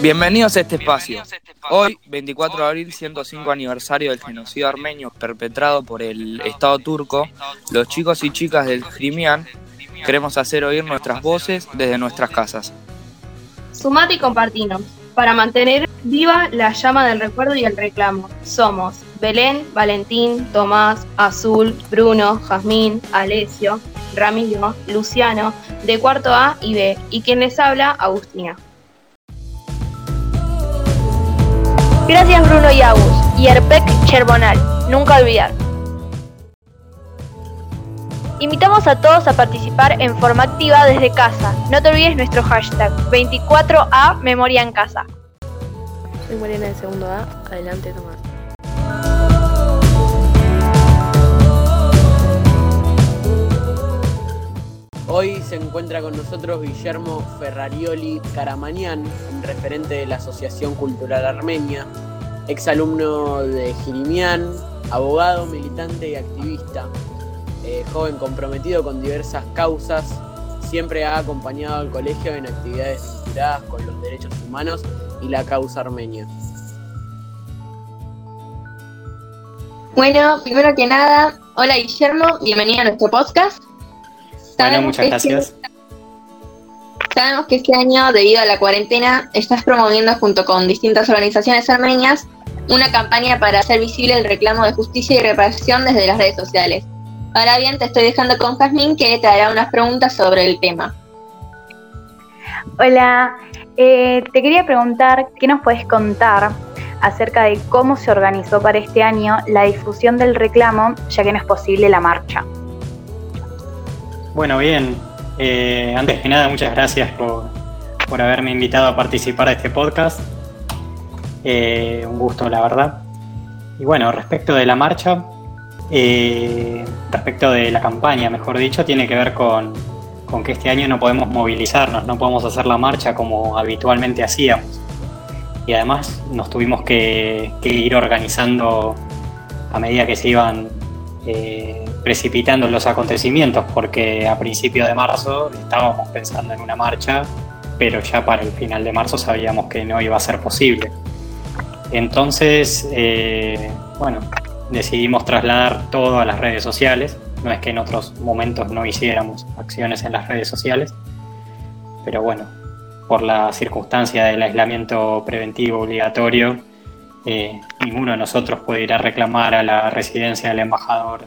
Bienvenidos a este espacio. Hoy, 24 de abril, 105 aniversario del genocidio armenio perpetrado por el Estado turco, los chicos y chicas del Crimian queremos hacer oír nuestras voces desde nuestras casas. Sumate y compartinos para mantener viva la llama del recuerdo y el reclamo. Somos Belén, Valentín, Tomás, Azul, Bruno, Jazmín, Alesio, Ramiro, Luciano, de cuarto A y B, y quien les habla, Agustina. Gracias Bruno y Agus, y Erpec Cherbonal, nunca olvidar. Invitamos a todos a participar en forma activa desde casa. No te olvides nuestro hashtag 24A Memoria en Casa. Soy Morena de segundo A, adelante Tomás. Hoy se encuentra con nosotros Guillermo Ferrarioli Caramanian, referente de la Asociación Cultural Armenia, exalumno de Jirimián, abogado, militante y activista, eh, joven comprometido con diversas causas, siempre ha acompañado al colegio en actividades vinculadas con los derechos humanos y la causa armenia. Bueno, primero que nada, hola Guillermo, bienvenido a nuestro podcast. Bueno, muchas gracias. sabemos que este año, debido a la cuarentena, estás promoviendo junto con distintas organizaciones armenias una campaña para hacer visible el reclamo de justicia y reparación desde las redes sociales. Ahora bien, te estoy dejando con Jazmín que te hará unas preguntas sobre el tema. Hola, eh, te quería preguntar qué nos puedes contar acerca de cómo se organizó para este año la difusión del reclamo, ya que no es posible la marcha. Bueno, bien. Eh, antes que nada, muchas gracias por, por, haberme invitado a participar de este podcast. Eh, un gusto, la verdad. Y bueno, respecto de la marcha, eh, respecto de la campaña, mejor dicho, tiene que ver con, que este año no podemos movilizarnos, no podemos hacer la marcha como habitualmente hacíamos. Y además nos tuvimos que, ir organizando a medida que se iban eh, precipitando los acontecimientos, porque a principios de marzo estábamos pensando en una marcha, pero ya para el final de marzo sabíamos que no iba a ser posible. Entonces, eh, bueno, decidimos trasladar todo a las redes sociales. No es que en otros momentos no hiciéramos acciones en las redes sociales, pero bueno, por la circunstancia del aislamiento preventivo obligatorio, eh, ninguno de nosotros puede ir a reclamar a la residencia del embajador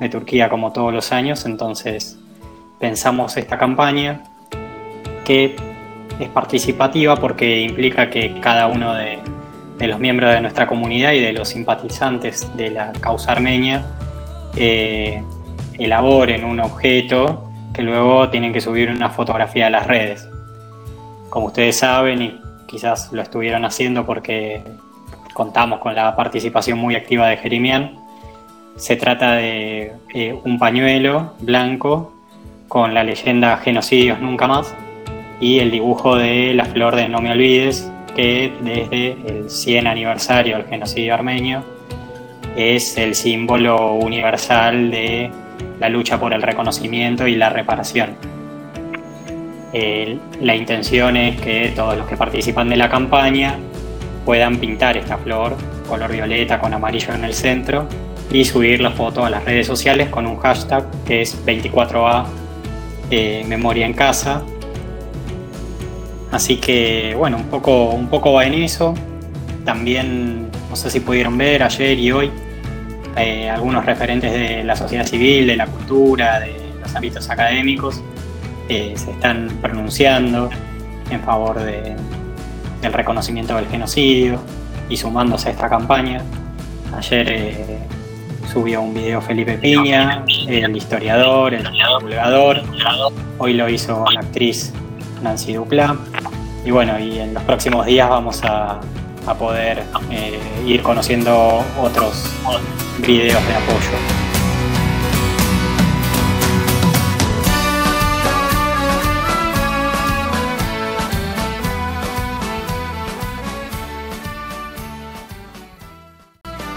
de Turquía como todos los años, entonces pensamos esta campaña que es participativa porque implica que cada uno de, los miembros de nuestra comunidad y de los simpatizantes de la causa armenia eh, elaboren un objeto que luego tienen que subir una fotografía a las redes. Como ustedes saben, y quizás lo estuvieron haciendo porque contamos con la participación muy activa de Jerimian, se trata de eh, un pañuelo blanco con la leyenda Genocidios Nunca Más y el dibujo de la flor de No Me Olvides, que desde el 100 aniversario del genocidio armenio es el símbolo universal de la lucha por el reconocimiento y la reparación. la intención es que todos los que participan de la campaña puedan pintar esta flor color violeta con amarillo en el centro y subir la foto a las redes sociales con un hashtag que es 24A eh, Memoria en Casa Así que bueno, un poco, un poco va en eso. También, no sé si pudieron ver ayer y hoy, eh, algunos referentes de la sociedad civil, de la cultura, de los ámbitos académicos, eh, se están pronunciando en favor de, del reconocimiento del genocidio y sumándose a esta campaña. Ayer eh, subió un video Felipe Piña, el historiador, el divulgador. Hoy lo hizo la actriz Nancy Dupla. Y bueno, y en los próximos días vamos a, poder eh, ir conociendo otros videos de apoyo.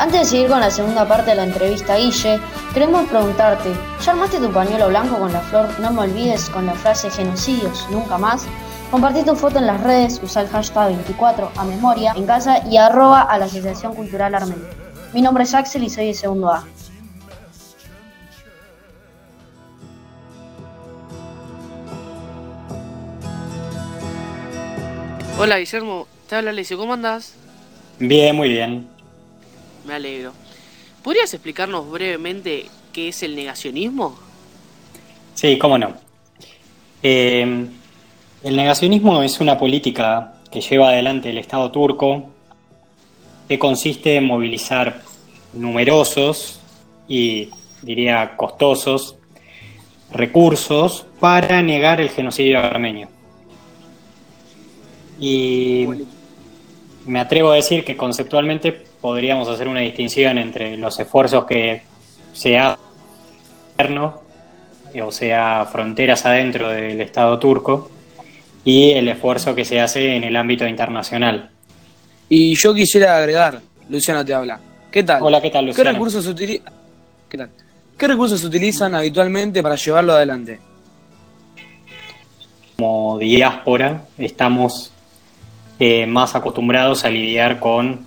Antes de seguir con la segunda parte de la entrevista, Guille, queremos preguntarte, ¿ya armaste tu pañuelo blanco con la flor No me olvides con la frase genocidios, nunca más? Compartí tu foto en las redes, usa el hashtag 24 a memoria en casa y arroba a la Asociación Cultural Armenia. Mi nombre es Axel y soy de segundo A. Hola Guillermo, te habla Alessio, ¿cómo andás? Bien, muy bien. Me alegro. ¿Podrías explicarnos brevemente qué es el negacionismo? Sí, cómo no. Eh, el negacionismo es una política que lleva adelante el Estado turco que consiste en movilizar numerosos y diría costosos recursos para negar el genocidio armenio. Y me atrevo a decir que conceptualmente podríamos hacer una distinción entre los esfuerzos que se hacen, o sea, fronteras adentro del Estado turco, y el esfuerzo que se hace en el ámbito internacional. Y yo quisiera agregar, Luciano te habla. ¿Qué tal? Hola, ¿qué tal, Luciano? ¿Qué recursos, utili- ¿Qué tal? ¿Qué recursos utilizan habitualmente para llevarlo adelante? Como diáspora estamos eh, más acostumbrados a lidiar con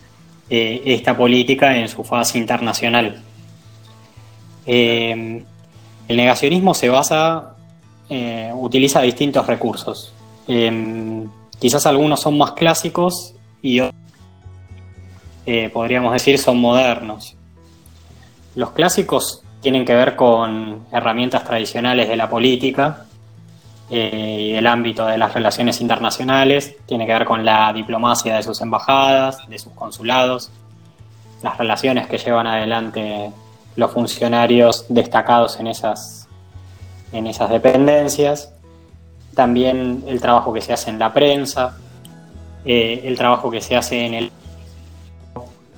eh, esta política en su fase internacional. Eh, el negacionismo se basa, eh, utiliza distintos recursos. Eh, quizás algunos son más clásicos y otros, podríamos decir, son modernos. Los clásicos tienen que ver con herramientas tradicionales de la política eh, y del ámbito de las relaciones internacionales, tiene que ver con la diplomacia de sus embajadas, de sus consulados, las relaciones que llevan adelante los funcionarios destacados en esas, en esas dependencias, también el trabajo que se hace en la prensa, eh, el trabajo que se hace en el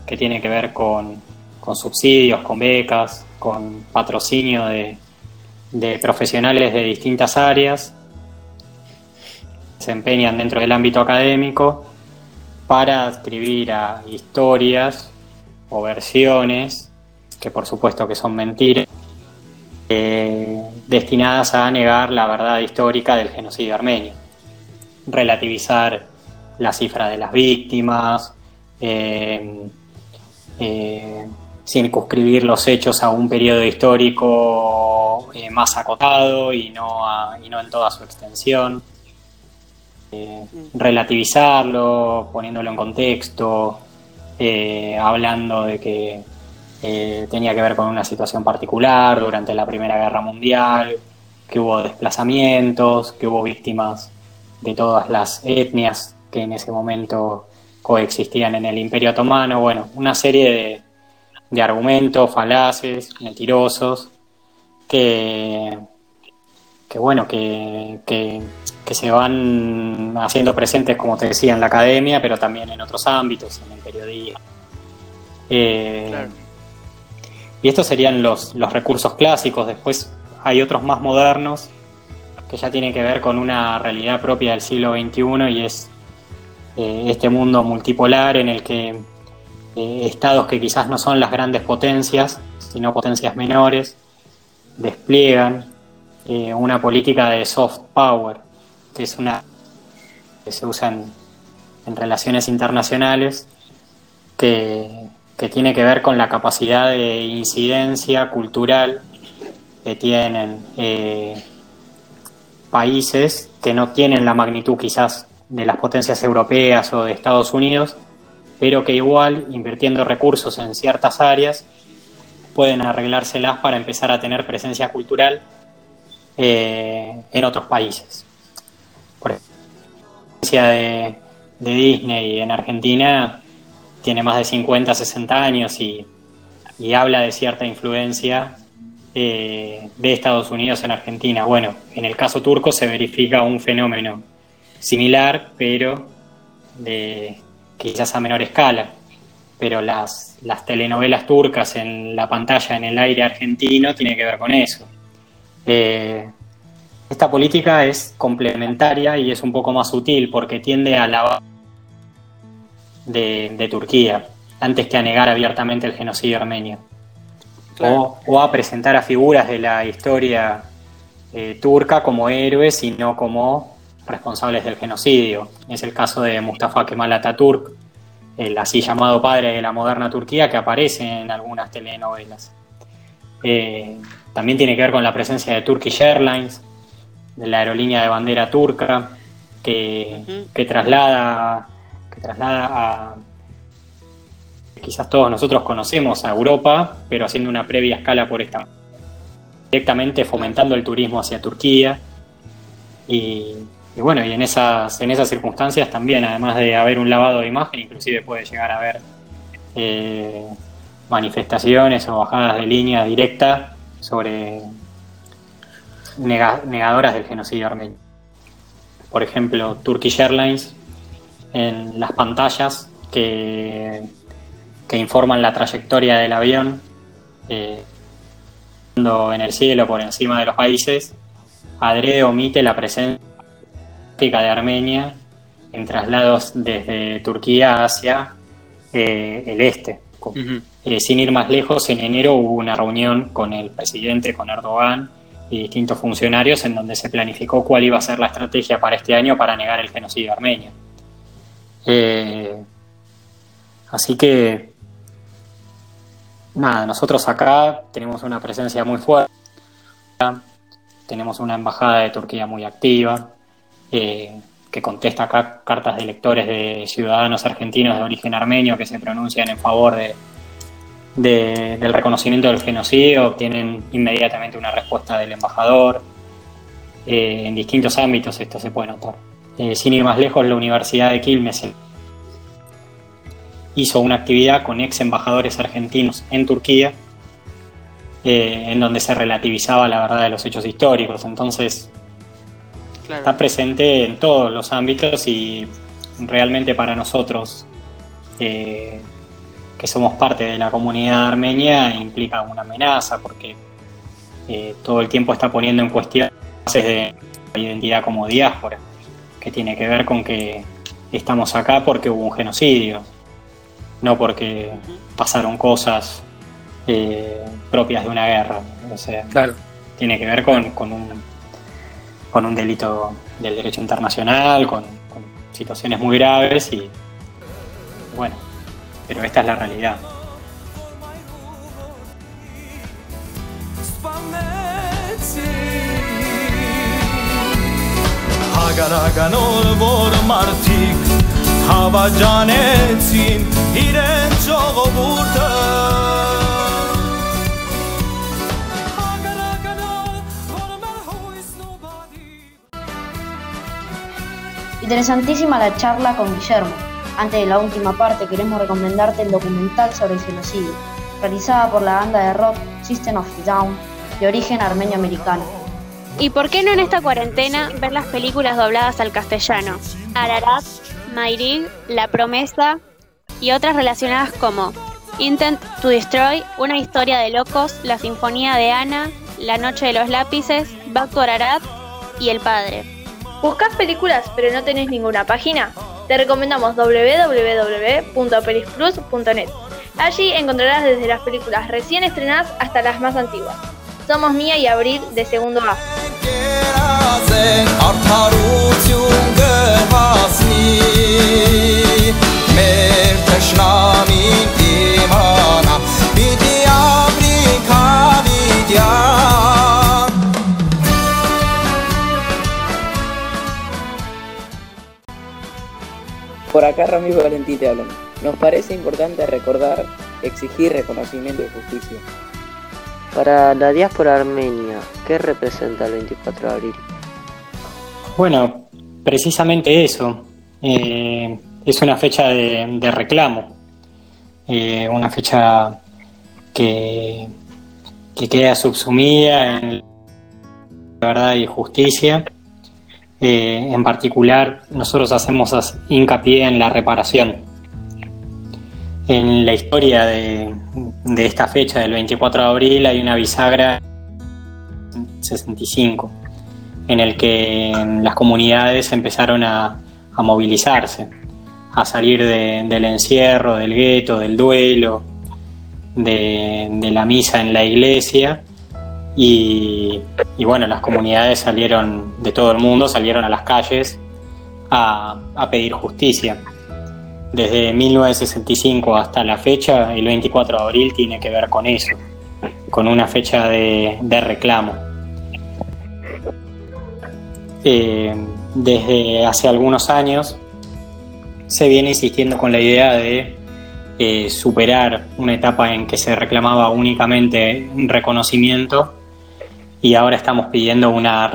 que tiene que ver con, con subsidios, con becas, con patrocinio de, de profesionales de distintas áreas se empeñan dentro del ámbito académico para escribir a historias o versiones, que por supuesto que son mentiras, eh, destinadas a negar la verdad histórica del genocidio armenio, relativizar la cifra de las víctimas, eh, eh, circunscribir los hechos a un periodo histórico eh, más acotado y no, a- y no en toda su extensión. Eh, relativizarlo, poniéndolo en contexto, eh, hablando de que tenía que ver con una situación particular durante la Primera Guerra Mundial, que hubo desplazamientos, que hubo víctimas de todas las etnias que en ese momento coexistían en el Imperio Otomano, bueno, una serie de, de argumentos falaces, mentirosos, que, que bueno, que, que, que se van haciendo presentes, como te decía, en la academia, pero también en otros ámbitos, en el periodismo. Eh, Claro. Y estos serían los, los recursos clásicos. Después hay otros más modernos que ya tienen que ver con una realidad propia del siglo XXI y es eh, este mundo multipolar en el que eh, estados que quizás no son las grandes potencias, sino potencias menores, despliegan eh, una política de soft power, que es una que se usa en, relaciones internacionales, que, que tiene que ver con la capacidad de incidencia cultural que tienen eh, países que no tienen la magnitud quizás de las potencias europeas o de Estados Unidos, pero que igual, invirtiendo recursos en ciertas áreas, pueden arreglárselas para empezar a tener presencia cultural eh, en otros países. Por ejemplo, de, de Disney en Argentina tiene más de 50, 60 años y, y habla de cierta influencia eh, de Estados Unidos en Argentina. Bueno, en el caso turco se verifica un fenómeno similar, pero de quizás a menor escala. Pero las, las telenovelas turcas en la pantalla, en el aire argentino, tiene que ver con eso. Eh, esta política es complementaria y es un poco más sutil porque tiende a la de, de Turquía antes que a negar abiertamente el genocidio armenio o, o a presentar a figuras de la historia eh, turca como héroes y no como responsables del genocidio. Es el caso de Mustafa Kemal Atatürk, el así llamado padre de la moderna Turquía, que aparece en algunas telenovelas. Eh, también tiene que ver con la presencia de Turkish Airlines, de la aerolínea de bandera turca, que, que traslada, que traslada a, quizás todos nosotros conocemos a Europa, pero haciendo una previa escala por esta directamente fomentando el turismo hacia Turquía. Y, bueno, y en esas, en esas circunstancias también, además de haber un lavado de imagen, inclusive puede llegar a haber eh, manifestaciones o bajadas de línea directa sobre negadoras del genocidio armenio. Por ejemplo, Turkish Airlines en las pantallas que, que informan la trayectoria del avión eh, en el cielo por encima de los países, adrede omite la presencia de Armenia en traslados desde Turquía hacia eh, el este. Eh, sin ir más lejos, en enero hubo una reunión con el presidente, con Erdogan y distintos funcionarios en donde se planificó cuál iba a ser la estrategia para este año para negar el genocidio armenio. Eh, así que, nada, nosotros acá tenemos una presencia muy fuerte, tenemos una embajada de Turquía muy activa, eh, que contesta acá cartas de lectores de ciudadanos argentinos de origen armenio que se pronuncian en favor de, del reconocimiento del genocidio, obtienen inmediatamente una respuesta del embajador. Eh, en distintos ámbitos esto se puede notar. Eh, sin ir más lejos, la Universidad de Quilmes hizo una actividad con ex embajadores argentinos en Turquía, en donde se relativizaba la verdad de los hechos históricos. Entonces, está presente en todos los ámbitos y realmente para nosotros que somos parte de la comunidad armenia implica una amenaza porque eh, todo el tiempo está poniendo en cuestión de la identidad como diáspora, que tiene que ver con que estamos acá porque hubo un genocidio, no porque pasaron cosas eh, propias de una guerra. O sea, claro. tiene que ver con, con, un, con un delito del derecho internacional, con, situaciones muy graves y bueno, pero esta es la realidad. Interesantísima la charla con Guillermo. Antes de la última parte queremos recomendarte el documental sobre el genocidio, realizada por la banda de rock System of Down, de origen armenio-americano. ¿Y por qué no en esta cuarentena ver las películas dobladas al castellano? Ararat, Mayrig, La Promesa y otras relacionadas como Intent to Destroy, Una historia de locos, La Sinfonía de Ana, La Noche de los Lápices, Back Ararat y El Padre. ¿Buscas películas pero no tenés ninguna página? te recomendamos www.pelisplus.net. Allí encontrarás desde las películas recién estrenadas hasta las más antiguas. Somos Mía y Abril de Segundo A. acá Ramiro Valentín te hablan. Nos parece importante recordar, exigir reconocimiento y justicia. Para la diáspora armenia, ¿qué representa el 24 de abril? Bueno, precisamente eso. Eh, es una fecha de, reclamo, eh, una fecha que, que queda subsumida en la verdad y justicia eh, en particular, nosotros hacemos hincapié en la reparación. En la historia de, esta fecha, del 24 de abril, hay una bisagra 65, en el que las comunidades empezaron a, movilizarse, a salir del encierro, del gueto, del duelo, de, la misa en la iglesia, y, bueno, las comunidades salieron de todo el mundo, salieron a las calles a, pedir justicia. Desde 1965 hasta la fecha, el 24 de abril tiene que ver con eso, con una fecha de, de reclamo. Eh, desde hace algunos años se viene insistiendo con la idea de eh, superar una etapa en que se reclamaba únicamente un reconocimiento y ahora estamos pidiendo una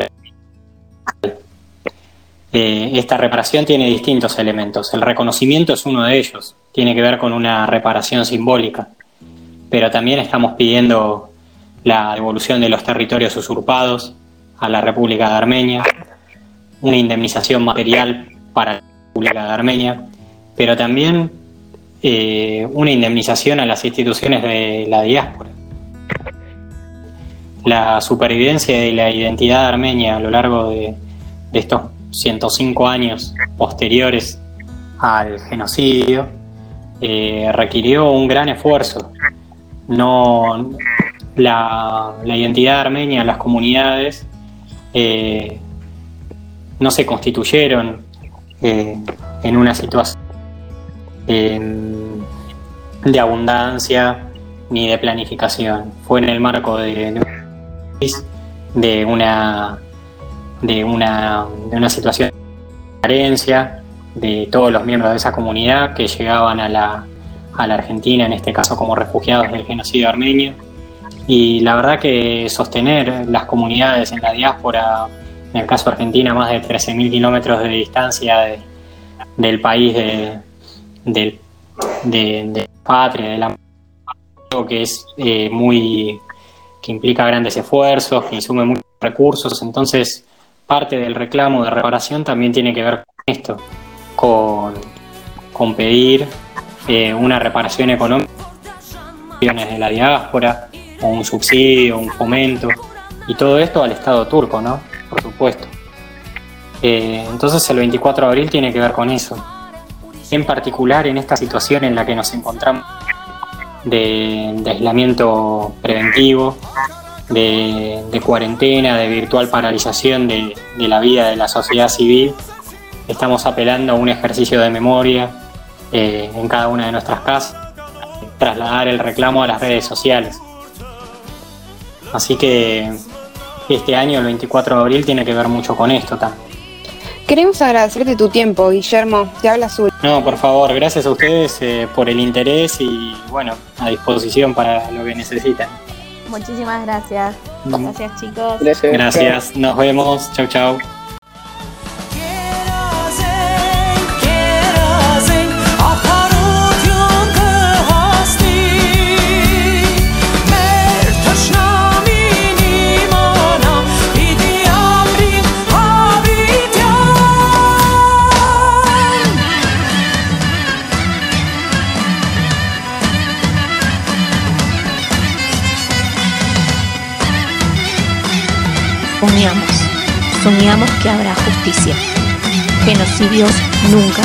eh, esta reparación tiene distintos elementos. El reconocimiento es uno de ellos, tiene que ver con una reparación simbólica, pero también estamos pidiendo la devolución de los territorios usurpados a la República de Armenia, una indemnización material para la República de Armenia, pero también eh, una indemnización a las instituciones de la diáspora. La supervivencia y la identidad armenia a lo largo de, de estos 105 años posteriores al genocidio, eh, requirió un gran esfuerzo. No, la, la identidad armenia, las comunidades, eh, no se constituyeron eh, en una situación de abundancia ni de planificación. Fue en el marco de, de una de una, de una situación de carencia de todos los miembros de esa comunidad que llegaban a la, a la Argentina, en este caso como refugiados del genocidio armenio. Y la verdad que sostener las comunidades en la diáspora, en el caso de Argentina, más de 13.000 kilómetros de distancia de, del país de, de, de, patria, de la que es eh, muy que implica grandes esfuerzos, que insume muchos recursos, entonces parte del reclamo de reparación también tiene que ver con esto, con, con pedir eh, una reparación económica de la diáspora, o un subsidio, un fomento, y todo esto al Estado turco, ¿no? Por supuesto. Eh, entonces el 24 de abril tiene que ver con eso. En particular en esta situación en la que nos encontramos de, de aislamiento preventivo, de, cuarentena, de virtual paralización de, la vida de la sociedad civil, estamos apelando a un ejercicio de memoria eh, en cada una de nuestras casas, trasladar el reclamo a las redes sociales. Así que este año, el 24 de abril, tiene que ver mucho con esto también. Queremos agradecerte tu tiempo, Guillermo. Te habla Azul. No, por favor, gracias a ustedes eh, por el interés y bueno, a disposición para lo que necesiten. Muchísimas gracias. Gracias chicos. Gracias, nos vemos. Chau, chau. Que habrá justicia. Genocidios nunca.